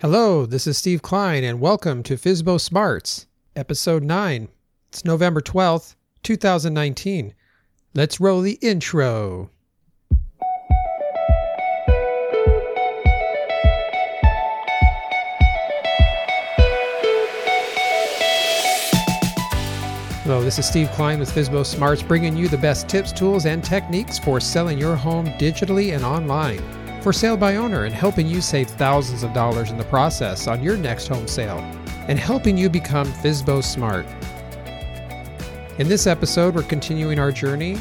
Hello, this is Steve Klein, and welcome to FSBO Smarts, Episode 9. It's November 12th, 2019. Let's roll the intro. Hello, this is Steve Klein with FSBO Smarts, bringing you the best tips, tools, and techniques for selling your home digitally and online. For sale by owner and helping you save thousands of dollars in the process on your next home sale, and helping you become FSBO Smart. In this episode, we're continuing our journey.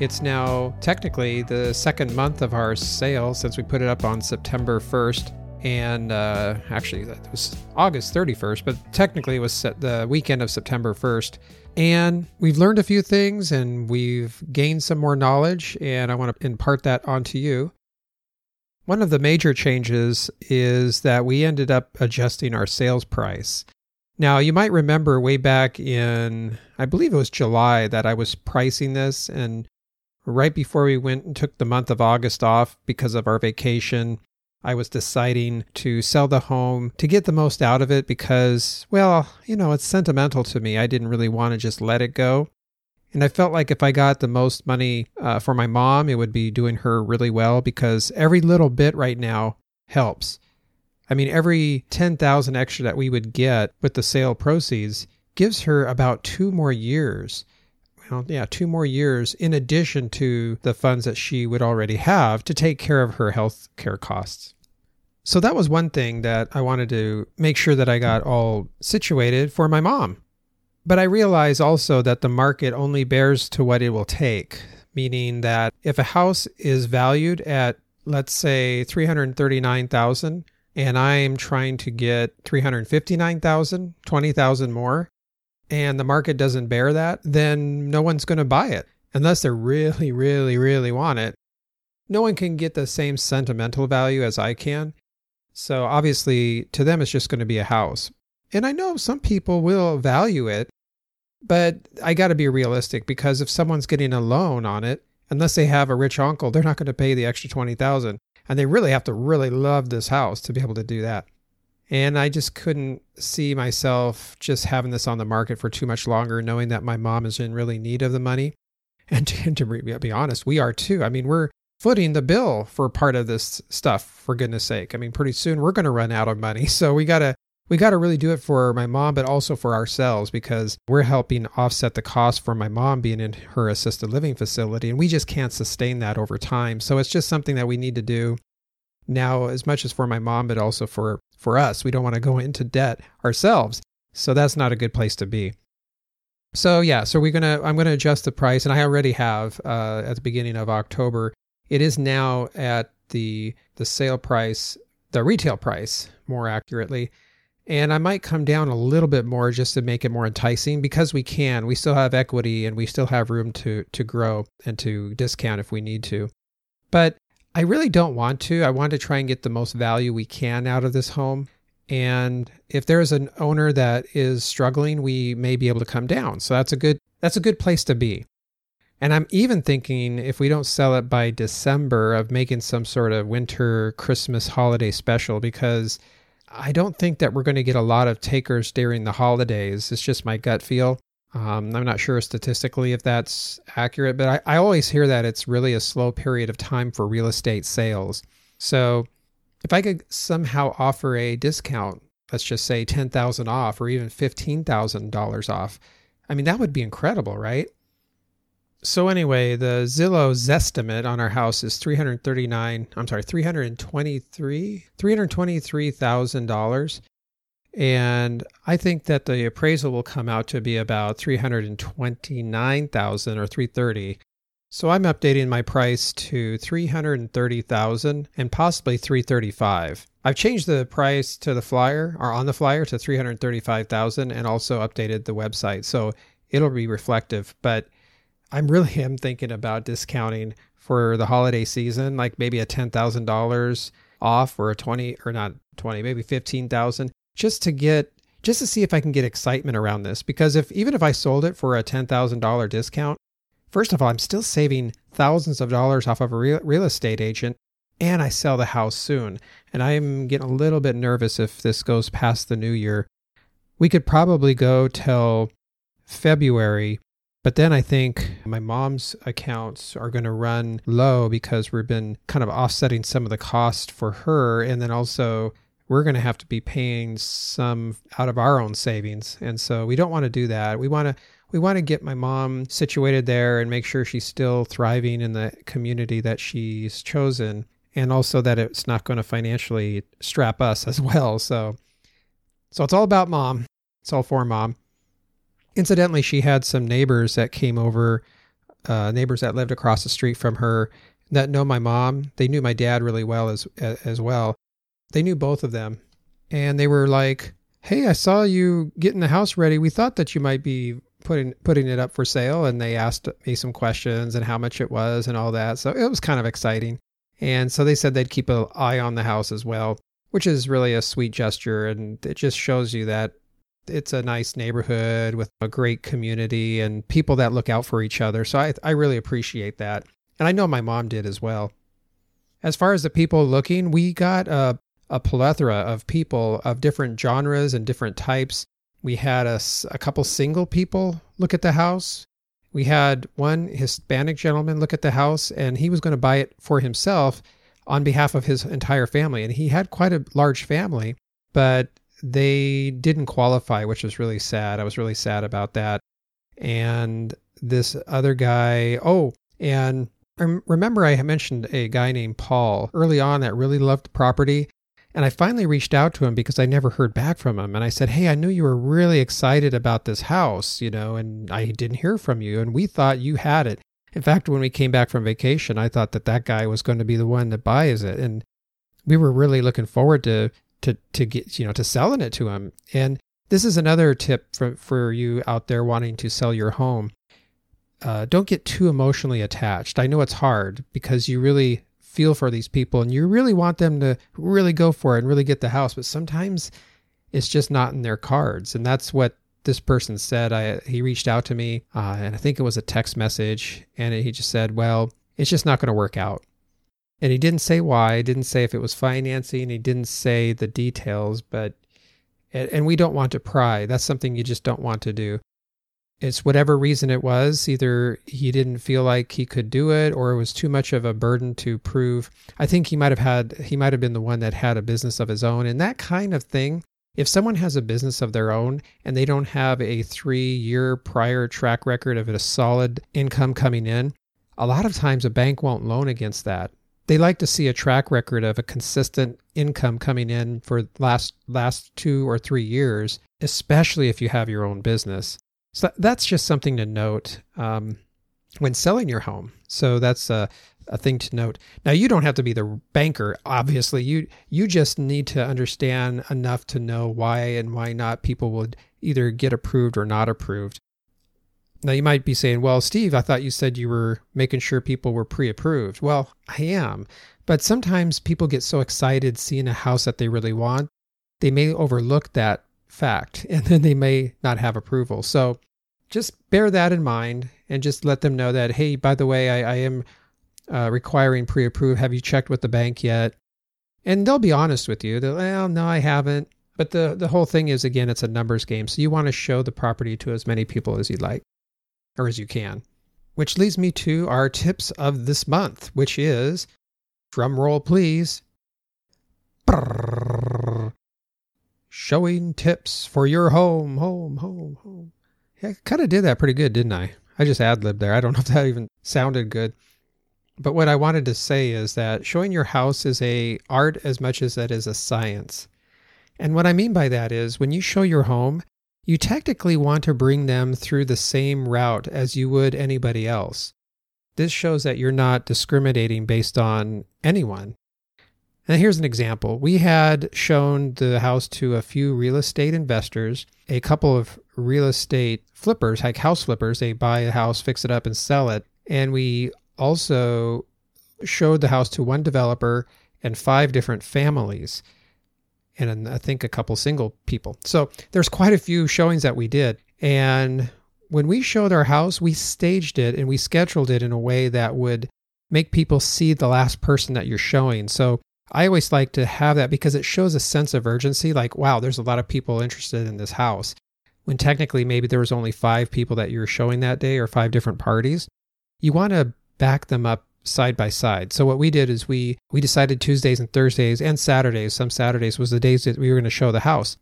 It's now technically the second month of our sale since we put it up on September 1st and uh, actually that was August 31st, but technically it was the weekend of September 1st. And we've learned a few things and we've gained some more knowledge, and I want to impart that onto you. One of the major changes is that we ended up adjusting our sales price. Now, you might remember way back in, I believe it was July, that I was pricing this, and right before we went and took the month of August off because of our vacation, I was deciding to sell the home to get the most out of it because, well, you know, it's sentimental to me. I didn't really want to just let it go. And I felt like if I got the most money uh, for my mom, it would be doing her really well because every little bit right now helps. I mean, every 10,000 extra that we would get with the sale proceeds gives her about two more years. Well, yeah, two more years in addition to the funds that she would already have to take care of her health care costs. So that was one thing that I wanted to make sure that I got all situated for my mom. But I realize also that the market only bears to what it will take, meaning that if a house is valued at let's say 339,000 and I'm trying to get 359,000, 20,000 more, and the market doesn't bear that, then no one's going to buy it unless they really really really want it. No one can get the same sentimental value as I can. So obviously to them it's just going to be a house. And I know some people will value it, but I got to be realistic because if someone's getting a loan on it, unless they have a rich uncle, they're not going to pay the extra 20,000 and they really have to really love this house to be able to do that. And I just couldn't see myself just having this on the market for too much longer, knowing that my mom is in really need of the money. And to, and to be honest, we are too. I mean, we're footing the bill for part of this stuff, for goodness sake. I mean, pretty soon we're going to run out of money. So we got to we got to really do it for my mom, but also for ourselves because we're helping offset the cost for my mom being in her assisted living facility. And we just can't sustain that over time. So it's just something that we need to do now, as much as for my mom, but also for, for us. We don't want to go into debt ourselves. So that's not a good place to be. So yeah, so we're gonna I'm gonna adjust the price, and I already have uh, at the beginning of October. It is now at the the sale price, the retail price, more accurately, and I might come down a little bit more just to make it more enticing because we can. We still have equity and we still have room to to grow and to discount if we need to. But I really don't want to. I want to try and get the most value we can out of this home. And if there's an owner that is struggling, we may be able to come down. So that's a good that's a good place to be. And I'm even thinking if we don't sell it by December of making some sort of winter Christmas holiday special because I don't think that we're going to get a lot of takers during the holidays. It's just my gut feel. Um, I'm not sure statistically if that's accurate, but I, I always hear that it's really a slow period of time for real estate sales. So if I could somehow offer a discount, let's just say 10,000 off or even $15,000 off, I mean, that would be incredible, right? So anyway, the Zillow Zestimate on our house is 339, I'm sorry, 323, $323,000. And I think that the appraisal will come out to be about 329,000 or 330. So I'm updating my price to 330,000 and possibly 335. I've changed the price to the flyer or on the flyer to 335,000 and also updated the website. So it'll be reflective, but I'm really am thinking about discounting for the holiday season, like maybe a ten thousand dollars off or a twenty or not twenty, maybe fifteen thousand, just to get just to see if I can get excitement around this. Because if even if I sold it for a ten thousand dollar discount, first of all, I'm still saving thousands of dollars off of a real, real estate agent, and I sell the house soon. And I'm getting a little bit nervous if this goes past the new year. We could probably go till February, but then I think my mom's accounts are going to run low because we've been kind of offsetting some of the cost for her. And then also, we're going to have to be paying some out of our own savings. And so we don't want to do that. We want to we want to get my mom situated there and make sure she's still thriving in the community that she's chosen and also that it's not going to financially strap us as well. So so it's all about mom. It's all for mom. Incidentally, she had some neighbors that came over, uh, neighbors that lived across the street from her that know my mom. They knew my dad really well as as well. They knew both of them, and they were like, "Hey, I saw you getting the house ready. We thought that you might be putting putting it up for sale." And they asked me some questions and how much it was and all that. So it was kind of exciting. And so they said they'd keep an eye on the house as well, which is really a sweet gesture, and it just shows you that it's a nice neighborhood with a great community and people that look out for each other. So I, I really appreciate that. And I know my mom did as well. As far as the people looking, we got a, a plethora of people of different genres and different types. We had a, a couple single people look at the house. We had one Hispanic gentleman look at the house, and he was going to buy it for himself on behalf of his entire family. And he had quite a large family, but they didn't qualify, which was really sad. I was really sad about that. And this other guy, oh, and remember I mentioned a guy named Paul early on that really loved the property. And I finally reached out to him because I never heard back from him. And I said, Hey, I knew you were really excited about this house, you know, and I didn't hear from you. And we thought you had it. In fact, when we came back from vacation, I thought that that guy was going to be the one that buys it. And we were really looking forward to to to get you know to selling it to them. And this is another tip for for you out there wanting to sell your home. Uh, don't get too emotionally attached. I know it's hard because you really feel for these people and you really want them to really go for it and really get the house, but sometimes it's just not in their cards. And that's what this person said. I he reached out to me, uh, and I think it was a text message, and he just said, "Well, it's just not going to work out." And he didn't say why, he didn't say if it was financing, he didn't say the details, but and we don't want to pry. That's something you just don't want to do. It's whatever reason it was, either he didn't feel like he could do it or it was too much of a burden to prove. I think he might have had he might have been the one that had a business of his own and that kind of thing. If someone has a business of their own and they don't have a 3-year prior track record of a solid income coming in, a lot of times a bank won't loan against that they like to see a track record of a consistent income coming in for last last two or three years, especially if you have your own business. So that's just something to note um, when selling your home. So that's a, a thing to note. Now you don't have to be the banker, obviously. You you just need to understand enough to know why and why not people would either get approved or not approved. Now you might be saying, well, Steve, I thought you said you were making sure people were pre approved. Well, I am. But sometimes people get so excited seeing a house that they really want, they may overlook that fact and then they may not have approval. So just bear that in mind and just let them know that, hey, by the way, I, I am uh, requiring pre approved. Have you checked with the bank yet? And they'll be honest with you. They'll, well, no, I haven't. But the, the whole thing is, again, it's a numbers game. So you want to show the property to as many people as you'd like or as you can. Which leads me to our tips of this month, which is drum roll, please. Brrr, showing tips for your home, home, home, home. Yeah, I kind of did that pretty good, didn't I? I just ad libbed there. I don't know if that even sounded good. But what I wanted to say is that showing your house is a art as much as it is a science. And what I mean by that is when you show your home, you technically want to bring them through the same route as you would anybody else. This shows that you're not discriminating based on anyone. And here's an example. We had shown the house to a few real estate investors, a couple of real estate flippers, like house flippers. They buy a house, fix it up, and sell it. And we also showed the house to one developer and five different families and I think a couple single people. So there's quite a few showings that we did. And when we showed our house, we staged it and we scheduled it in a way that would make people see the last person that you're showing. So I always like to have that because it shows a sense of urgency like, wow, there's a lot of people interested in this house. When technically maybe there was only five people that you're showing that day or five different parties. You want to back them up side by side. So what we did is we we decided Tuesdays and Thursdays and Saturdays, some Saturdays was the days that we were going to show the house.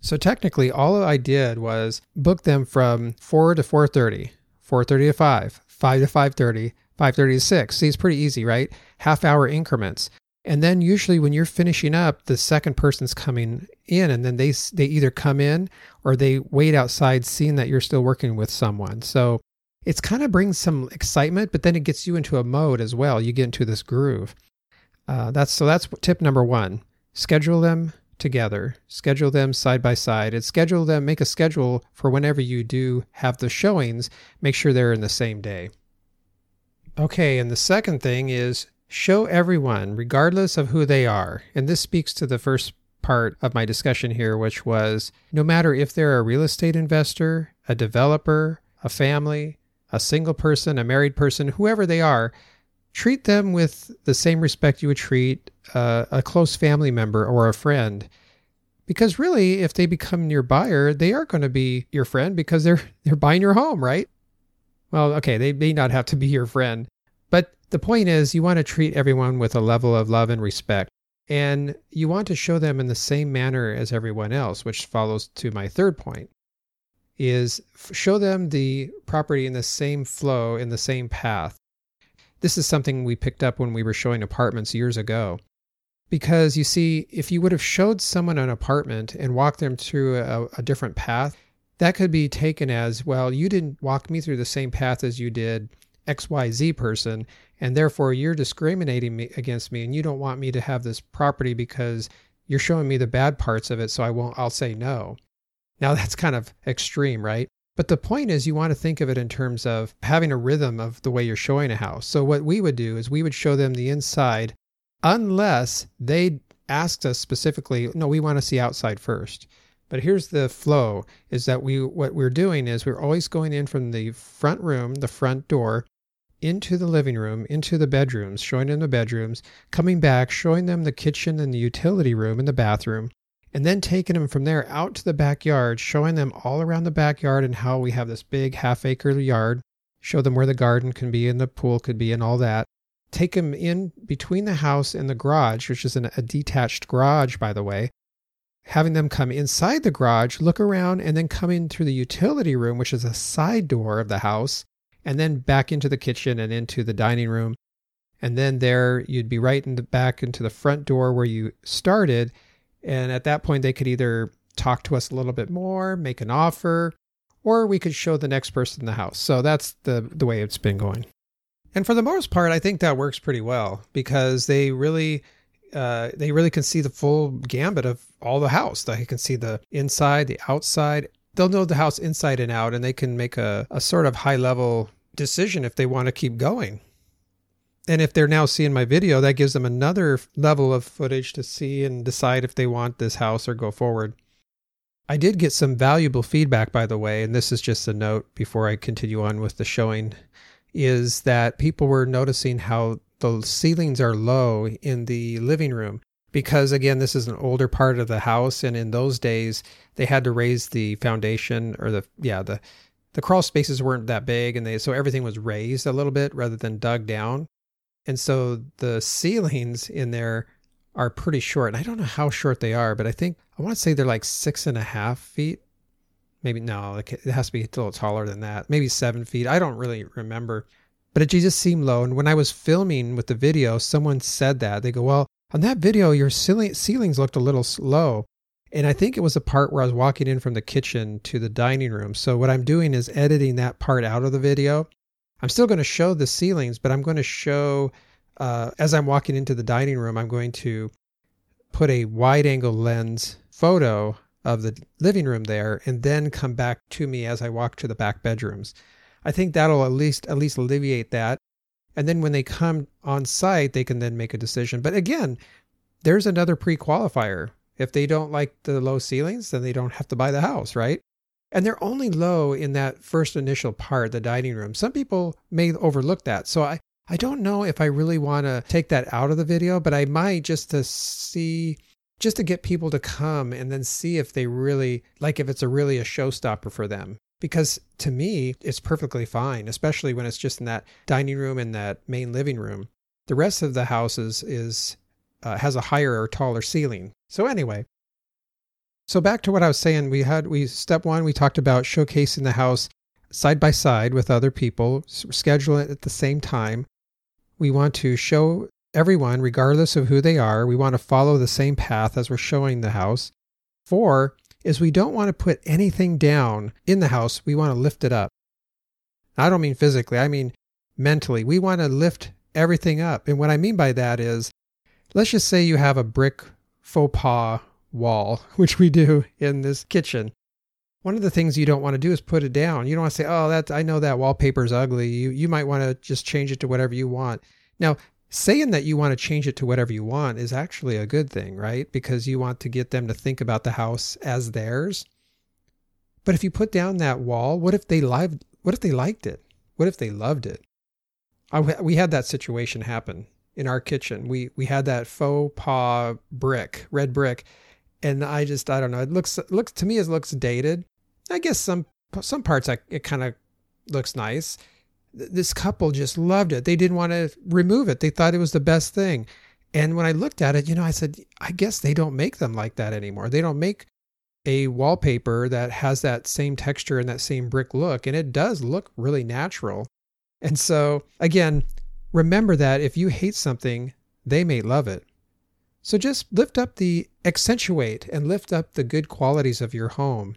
So technically all I did was book them from 4 to 4:30, 4:30 to 5, 5 to 5:30, 5:30 to 6. See, it's pretty easy, right? Half hour increments. And then usually when you're finishing up, the second person's coming in and then they they either come in or they wait outside seeing that you're still working with someone. So it's kind of brings some excitement, but then it gets you into a mode as well. You get into this groove. Uh, that's so that's tip number one. Schedule them together. Schedule them side by side and schedule them. Make a schedule for whenever you do have the showings. Make sure they're in the same day. Okay, and the second thing is show everyone, regardless of who they are. And this speaks to the first part of my discussion here, which was no matter if they're a real estate investor, a developer, a family, a single person, a married person, whoever they are, treat them with the same respect you would treat uh, a close family member or a friend. Because really, if they become your buyer, they are going to be your friend because they're they're buying your home, right? Well, okay, they may not have to be your friend, but the point is you want to treat everyone with a level of love and respect. And you want to show them in the same manner as everyone else, which follows to my third point is show them the property in the same flow, in the same path. This is something we picked up when we were showing apartments years ago. Because you see, if you would have showed someone an apartment and walked them through a, a different path, that could be taken as, well, you didn't walk me through the same path as you did XYZ person, and therefore you're discriminating me, against me and you don't want me to have this property because you're showing me the bad parts of it, so I won't, I'll say no. Now that's kind of extreme, right? But the point is, you want to think of it in terms of having a rhythm of the way you're showing a house. So, what we would do is we would show them the inside unless they asked us specifically, no, we want to see outside first. But here's the flow is that we what we're doing is we're always going in from the front room, the front door, into the living room, into the bedrooms, showing them the bedrooms, coming back, showing them the kitchen and the utility room and the bathroom, and then taking them from there out to the backyard, showing them all around the backyard and how we have this big half acre yard, show them where the garden can be and the pool could be and all that. Take them in between the house and the garage, which is an, a detached garage, by the way. Having them come inside the garage, look around, and then come in through the utility room, which is a side door of the house, and then back into the kitchen and into the dining room. And then there you'd be right in the back into the front door where you started and at that point, they could either talk to us a little bit more, make an offer, or we could show the next person the house. So that's the, the way it's been going. And for the most part, I think that works pretty well because they really uh, they really can see the full gambit of all the house. They can see the inside, the outside. They'll know the house inside and out, and they can make a, a sort of high level decision if they want to keep going and if they're now seeing my video, that gives them another level of footage to see and decide if they want this house or go forward. I did get some valuable feedback, by the way, and this is just a note before I continue on with the showing, is that people were noticing how the ceilings are low in the living room because again this is an older part of the house and in those days they had to raise the foundation or the yeah the the crawl spaces weren't that big and they so everything was raised a little bit rather than dug down and so the ceilings in there are pretty short. And I don't know how short they are, but I think I want to say they're like six and a half feet. Maybe no, it has to be a little taller than that. Maybe seven feet. I don't really remember. But it just seemed low. And when I was filming with the video, someone said that. They go, Well, on that video, your ceilings looked a little low. And I think it was the part where I was walking in from the kitchen to the dining room. So what I'm doing is editing that part out of the video I'm still going to show the ceilings, but I'm going to show, uh, as I'm walking into the dining room, I'm going to put a wide angle lens photo of the living room there and then come back to me as I walk to the back bedrooms. I think that'll at least at least alleviate that. And then when they come on site, they can then make a decision. But again, there's another pre-qualifier. If they don't like the low ceilings, then they don't have to buy the house, right? And they're only low in that first initial part, the dining room. Some people may overlook that. So I, I don't know if I really want to take that out of the video, but I might just to see, just to get people to come and then see if they really, like if it's a really a showstopper for them. Because to me, it's perfectly fine, especially when it's just in that dining room and that main living room. The rest of the house is, is uh, has a higher or taller ceiling. So anyway, so back to what I was saying, we had we step one, we talked about showcasing the house side by side with other people, schedule it at the same time. We want to show everyone, regardless of who they are, we want to follow the same path as we're showing the house. Four is we don't want to put anything down in the house, we want to lift it up. I don't mean physically, I mean mentally. We want to lift everything up. And what I mean by that is, let's just say you have a brick faux pas wall, which we do in this kitchen. One of the things you don't want to do is put it down. You don't want to say, "Oh, that I know that wallpaper is ugly." You you might want to just change it to whatever you want. Now, saying that you want to change it to whatever you want is actually a good thing, right? Because you want to get them to think about the house as theirs. But if you put down that wall, what if they lived what if they liked it? What if they loved it? I, we had that situation happen in our kitchen. We we had that faux pas brick, red brick, and I just I don't know. It looks looks to me it looks dated. I guess some some parts I, it kind of looks nice. This couple just loved it. They didn't want to remove it. They thought it was the best thing. And when I looked at it, you know, I said, I guess they don't make them like that anymore. They don't make a wallpaper that has that same texture and that same brick look. And it does look really natural. And so, again, remember that if you hate something, they may love it. So just lift up the, accentuate and lift up the good qualities of your home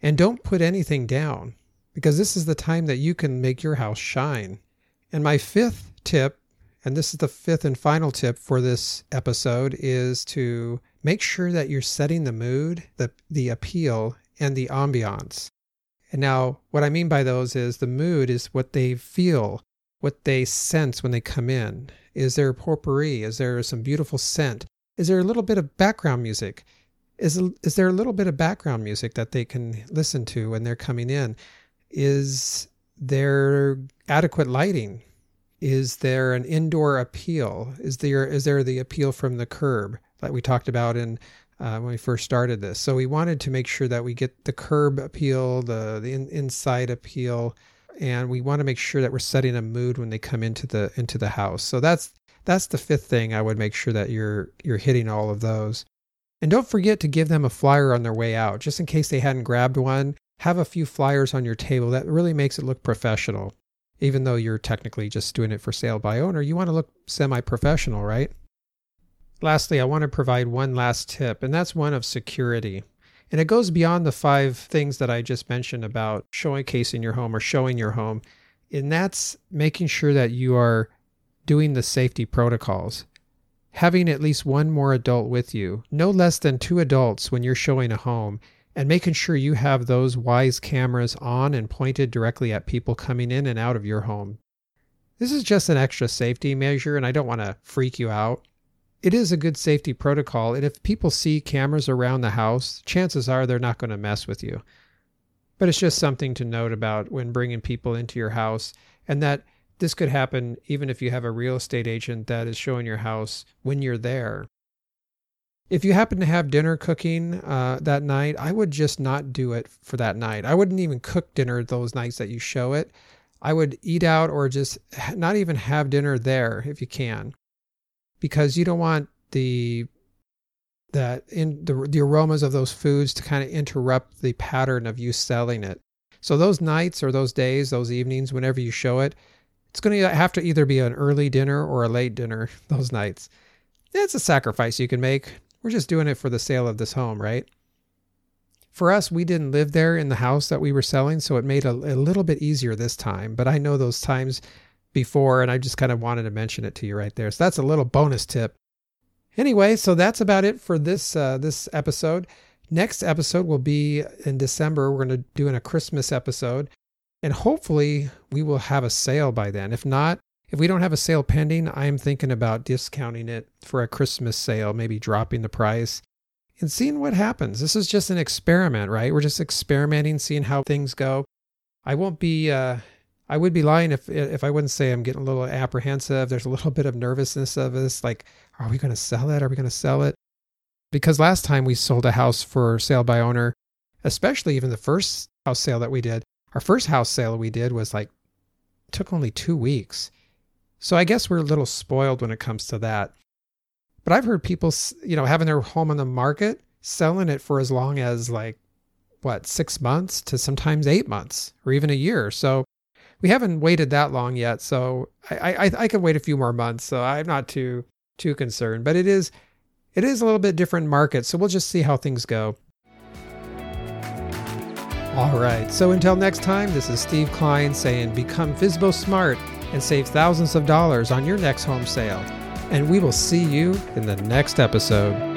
and don't put anything down because this is the time that you can make your house shine. And my fifth tip, and this is the fifth and final tip for this episode, is to make sure that you're setting the mood, the, the appeal, and the ambiance. And now, what I mean by those is the mood is what they feel, what they sense when they come in. Is there potpourri? Is there some beautiful scent? Is there a little bit of background music? Is, is there a little bit of background music that they can listen to when they're coming in? Is there adequate lighting? Is there an indoor appeal? Is there is there the appeal from the curb that we talked about in uh, when we first started this? So we wanted to make sure that we get the curb appeal, the the in, inside appeal, and we want to make sure that we're setting a mood when they come into the into the house. So that's that's the fifth thing I would make sure that you're you're hitting all of those. And don't forget to give them a flyer on their way out, just in case they hadn't grabbed one. Have a few flyers on your table. That really makes it look professional. Even though you're technically just doing it for sale by owner, you want to look semi professional, right? Lastly, I want to provide one last tip, and that's one of security. And it goes beyond the five things that I just mentioned about showcasing your home or showing your home. And that's making sure that you are doing the safety protocols. Having at least one more adult with you, no less than two adults when you're showing a home, and making sure you have those Wyze cameras on and pointed directly at people coming in and out of your home. This is just an extra safety measure, and I don't want to freak you out. It is a good safety protocol, and if people see cameras around the house, chances are they're not going to mess with you. But it's just something to note about when bringing people into your house, and that this could happen even if you have a real estate agent that is showing your house when you're there. If you happen to have dinner cooking uh, that night, I would just not do it for that night. I wouldn't even cook dinner those nights that you show it. I would eat out or just not even have dinner there if you can, because you don't want the that in the the aromas of those foods to kind of interrupt the pattern of you selling it. So those nights or those days, those evenings, whenever you show it, it's going to have to either be an early dinner or a late dinner those nights. It's a sacrifice you can make. We're just doing it for the sale of this home, right? For us, we didn't live there in the house that we were selling, so it made a, a little bit easier this time. But I know those times before, and I just kind of wanted to mention it to you right there. So that's a little bonus tip. Anyway, so that's about it for this uh, this episode. Next episode will be in December. We're going to do in a Christmas episode. And hopefully we will have a sale by then. If not, if we don't have a sale pending, I am thinking about discounting it for a Christmas sale, maybe dropping the price and seeing what happens. This is just an experiment, right? We're just experimenting, seeing how things go. I won't be uh, I would be lying if if I wouldn't say I'm getting a little apprehensive. There's a little bit of nervousness of this. Like, are we going to sell it? Are we going to sell it? Because last time we sold a house for sale by owner, especially even the first house sale that we did, our first house sale we did was like took only two weeks. So I guess we're a little spoiled when it comes to that. But I've heard people, you know, having their home on the market, selling it for as long as like what six months to sometimes eight months or even a year. So we haven't waited that long yet, so I, I I could wait a few more months. So I'm not too too concerned. But it is it is a little bit different market, so we'll just see how things go. All right. So until next time, this is Steve Klein saying become FSBO smart and save thousands of dollars on your next home sale. And we will see you in the next episode.